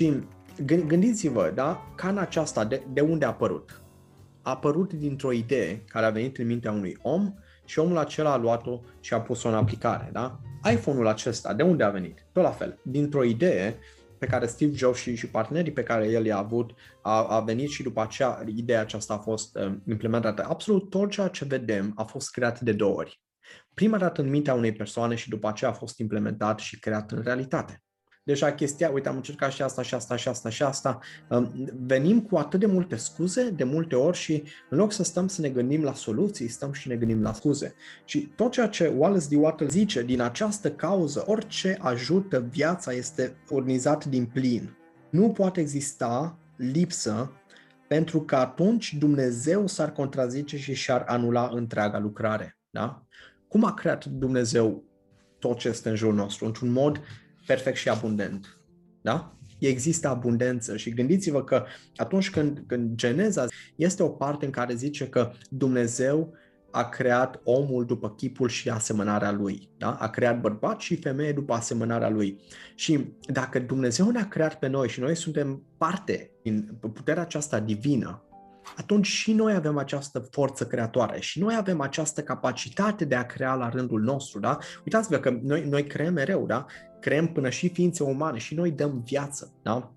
Și gândiți-vă, da, cana aceasta, de, de unde a apărut? A apărut dintr-o idee care a venit în mintea unui om și omul acela a luat-o și a pus-o în aplicare, da? iPhone-ul acesta, de unde a venit? Tot la fel, dintr-o idee pe care Steve Jobs și, și partenerii pe care el i-a avut a, a venit și după aceea ideea aceasta a fost uh, implementată. Absolut tot ceea ce vedem a fost creat de două ori. Prima dată în mintea unei persoane și după aceea a fost implementat și creat în realitate deja chestia, uite, am încercat și asta, și asta, și asta, și asta. Venim cu atât de multe scuze, de multe ori și în loc să stăm să ne gândim la soluții, stăm și ne gândim la scuze. Și tot ceea ce Wallace D. Wattle zice, din această cauză, orice ajută viața este organizat din plin. Nu poate exista lipsă pentru că atunci Dumnezeu s-ar contrazice și și-ar anula întreaga lucrare. Da? Cum a creat Dumnezeu tot ce este în jurul nostru? Într-un mod perfect și abundent. Da? Există abundență și gândiți-vă că atunci când, când Geneza este o parte în care zice că Dumnezeu a creat omul după chipul și asemănarea lui. Da? A creat bărbat și femeie după asemănarea lui. Și dacă Dumnezeu ne-a creat pe noi și noi suntem parte din puterea aceasta divină, atunci și noi avem această forță creatoare și noi avem această capacitate de a crea la rândul nostru, da? Uitați-vă că noi, noi creăm mereu, da? Creăm până și ființe umane și noi dăm viață, da?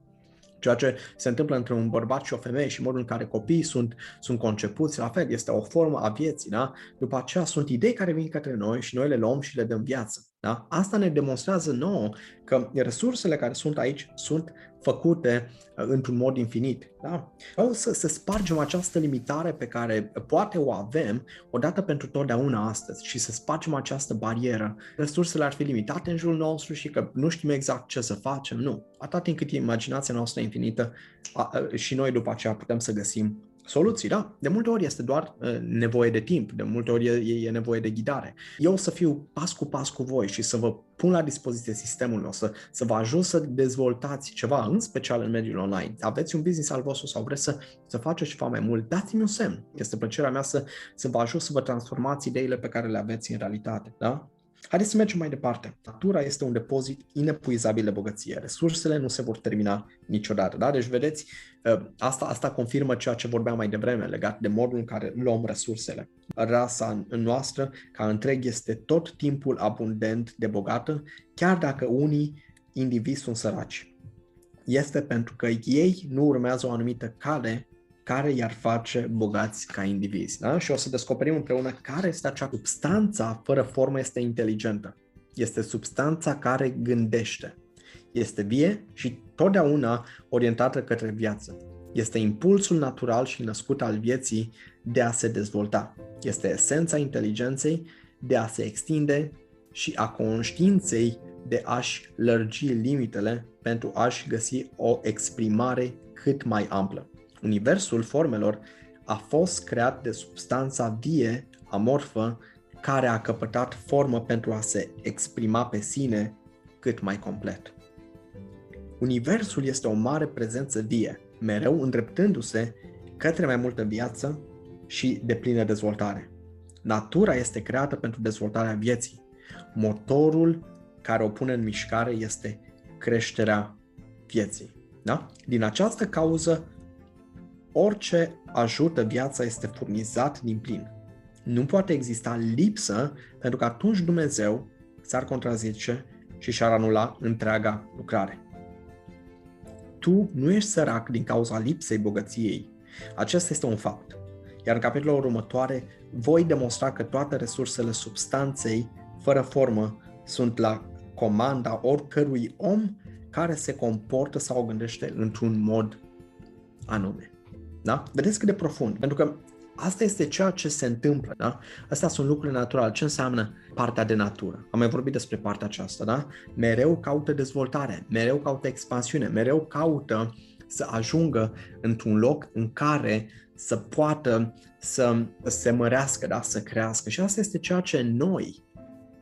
Ceea ce se întâmplă între un bărbat și o femeie și modul în care copiii sunt, sunt concepuți, la fel, este o formă a vieții, da? După aceea sunt idei care vin către noi și noi le luăm și le dăm viață. Da? Asta ne demonstrează nouă că resursele care sunt aici sunt făcute uh, într-un mod infinit. Da? O să, să spargem această limitare pe care poate o avem odată pentru totdeauna astăzi și să spargem această barieră. Resursele ar fi limitate în jurul nostru și că nu știm exact ce să facem. Nu. Atât timp cât e imaginația noastră infinită a, a, și noi după aceea putem să găsim soluții, da. De multe ori este doar uh, nevoie de timp, de multe ori e, e nevoie de ghidare. Eu o să fiu pas cu pas cu voi și să vă pun la dispoziție sistemul meu, să, să vă ajut să dezvoltați ceva, în special în mediul online. Aveți un business al vostru sau vreți să, să faceți ceva mai mult, dați-mi un semn. Este plăcerea mea să, să vă ajut să vă transformați ideile pe care le aveți în realitate, da? Haideți să mergem mai departe. Natura este un depozit inepuizabil de bogăție. Resursele nu se vor termina niciodată. Da? Deci, vedeți, ă, asta, asta confirmă ceea ce vorbeam mai devreme legat de modul în care luăm resursele. Rasa noastră, ca întreg, este tot timpul abundent de bogată, chiar dacă unii indivizi sunt săraci. Este pentru că ei nu urmează o anumită cale care i-ar face bogați ca indivizi. Da? Și o să descoperim împreună care este acea substanța fără formă este inteligentă. Este substanța care gândește. Este vie și totdeauna orientată către viață. Este impulsul natural și născut al vieții de a se dezvolta. Este esența inteligenței de a se extinde și a conștiinței de a-și lărgi limitele pentru a-și găsi o exprimare cât mai amplă. Universul formelor a fost creat de substanța vie, amorfă, care a căpătat formă pentru a se exprima pe sine cât mai complet. Universul este o mare prezență vie, mereu îndreptându-se către mai multă viață și de plină dezvoltare. Natura este creată pentru dezvoltarea vieții. Motorul care o pune în mișcare este creșterea vieții. Da? Din această cauză, orice ajută viața este furnizat din plin. Nu poate exista lipsă pentru că atunci Dumnezeu s-ar contrazice și și-ar anula întreaga lucrare. Tu nu ești sărac din cauza lipsei bogăției. Acesta este un fapt. Iar în capitolul următoare voi demonstra că toate resursele substanței fără formă sunt la comanda oricărui om care se comportă sau gândește într-un mod anume. Da? Vedeți cât de profund. Pentru că asta este ceea ce se întâmplă. Da? Astea sunt lucruri naturale. Ce înseamnă partea de natură? Am mai vorbit despre partea aceasta. Da? Mereu caută dezvoltare, mereu caută expansiune, mereu caută să ajungă într-un loc în care să poată să se mărească, da? să crească. Și asta este ceea ce noi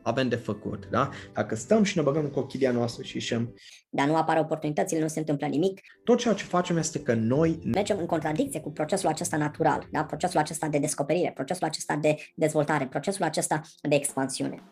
avem de făcut. Da? Dacă stăm și ne băgăm în cochilia noastră și zicem dar nu apar oportunitățile, nu se întâmplă nimic. Tot ceea ce facem este că noi mergem în contradicție cu procesul acesta natural, da? procesul acesta de descoperire, procesul acesta de dezvoltare, procesul acesta de expansiune.